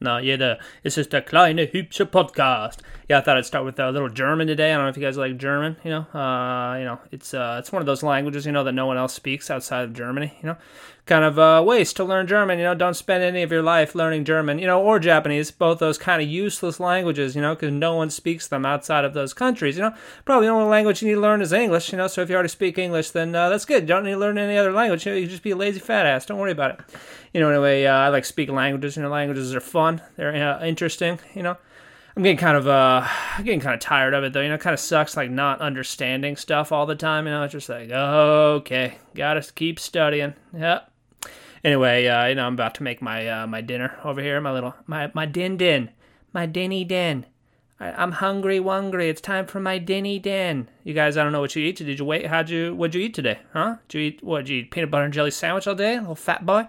No, jeder. It's just a kleine hübsche podcast. Yeah, I thought I'd start with a little German today. I don't know if you guys like German. You know, uh, you know, it's uh, it's one of those languages you know that no one else speaks outside of Germany. You know, kind of a waste to learn German. You know, don't spend any of your life learning German. You know, or Japanese. Both those kind of useless languages. You know, because no one speaks them outside of those countries. You know, probably the only language you need to learn is English. You know, so if you already speak English, then uh, that's good. You don't need to learn any other language. You, know, you just be a lazy fat ass. Don't worry about it you know, anyway, uh, I like speaking languages. You know, languages are fun. They're uh, interesting. You know, I'm getting kind of uh, I'm getting kind of tired of it though. You know, it kind of sucks like not understanding stuff all the time. You know, it's just like okay, gotta keep studying. Yep. Anyway, uh, you know, I'm about to make my uh, my dinner over here. My little my my din din, my dinny din. I, am hungry, wungry. It's time for my dinny din. You guys, I don't know what you eat. Did you wait? How'd you? What'd you eat today? Huh? Did you eat? What? Did you eat peanut butter and jelly sandwich all day? Little fat boy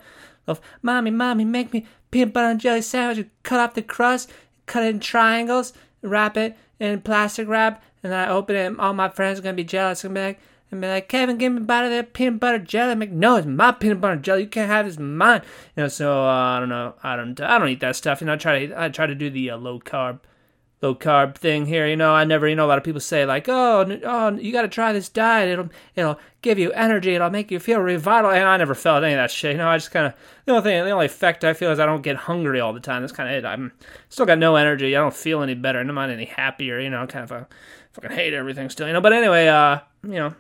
of mommy, mommy, make me peanut butter and jelly sandwich. cut off the crust, cut it in triangles, wrap it in plastic wrap, and I open it. All my friends are gonna be jealous and be like, and be like, Kevin, give me a bite of that peanut butter jelly. I'm like, no, it's my peanut butter jelly. You can't have. It's mine. You know, so uh, I don't know. I don't. I don't eat that stuff. You know, I try to. I try to do the uh, low carb low carb thing here. You know, I never, you know, a lot of people say like, oh, oh, you got to try this diet. It'll, it'll give you energy. It'll make you feel revitalized. And I never felt any of that shit. You know, I just kind of the only thing, the only effect I feel is I don't get hungry all the time. That's kind of it. I'm still got no energy. I don't feel any better. I'm not any happier. You know, kind of a fucking hate everything still. You know, but anyway, uh, you know.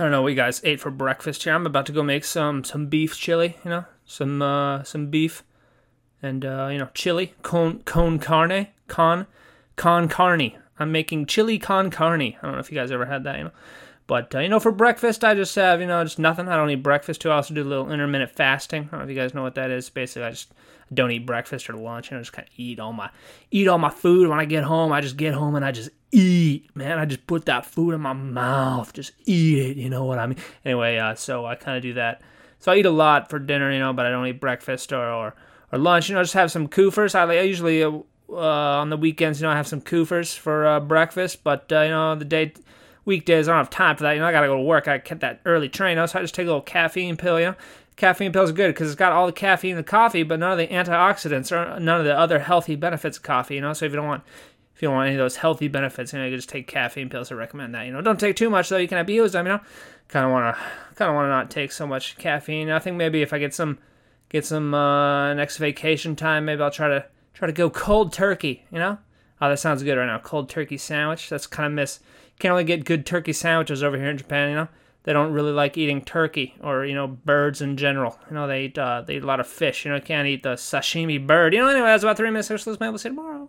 I don't know what you guys ate for breakfast here. I'm about to go make some some beef chili, you know, some uh, some beef and uh, you know chili con con carne con con carne. I'm making chili con carne. I don't know if you guys ever had that, you know. But, uh, you know, for breakfast, I just have, you know, just nothing. I don't eat breakfast, too. I also do a little intermittent fasting. I don't know if you guys know what that is. Basically, I just don't eat breakfast or lunch. and I just kind of eat all my, eat all my food. When I get home, I just get home and I just eat, man. I just put that food in my mouth. Just eat it. You know what I mean? Anyway, uh, so I kind of do that. So I eat a lot for dinner, you know, but I don't eat breakfast or, or, or lunch. You know, just have some koofers. I, I usually uh, on the weekends, you know, I have some koofers for uh, breakfast, but uh, you know, the day weekdays I don't have time for that. You know, I gotta go to work. I get that early train, so I just take a little caffeine pill. You know, caffeine pills are good because it's got all the caffeine in the coffee, but none of the antioxidants or none of the other healthy benefits of coffee. You know, so if you don't want if you don't want any of those healthy benefits, you know, you can just take caffeine pills. I recommend that. You know, don't take too much though. You can abuse them. You know, kind of want to kind of want to not take so much caffeine. I think maybe if I get some get some uh, next vacation time, maybe I'll try to try to go cold turkey, you know? Oh, that sounds good right now. Cold turkey sandwich. That's kind of miss. Can't only get good turkey sandwiches over here in Japan, you know? They don't really like eating turkey or, you know, birds in general. You know, they eat, uh, they eat a lot of fish. You know, can't eat the sashimi bird. You know, anyway, that's about three minutes. So let's maybe see you tomorrow.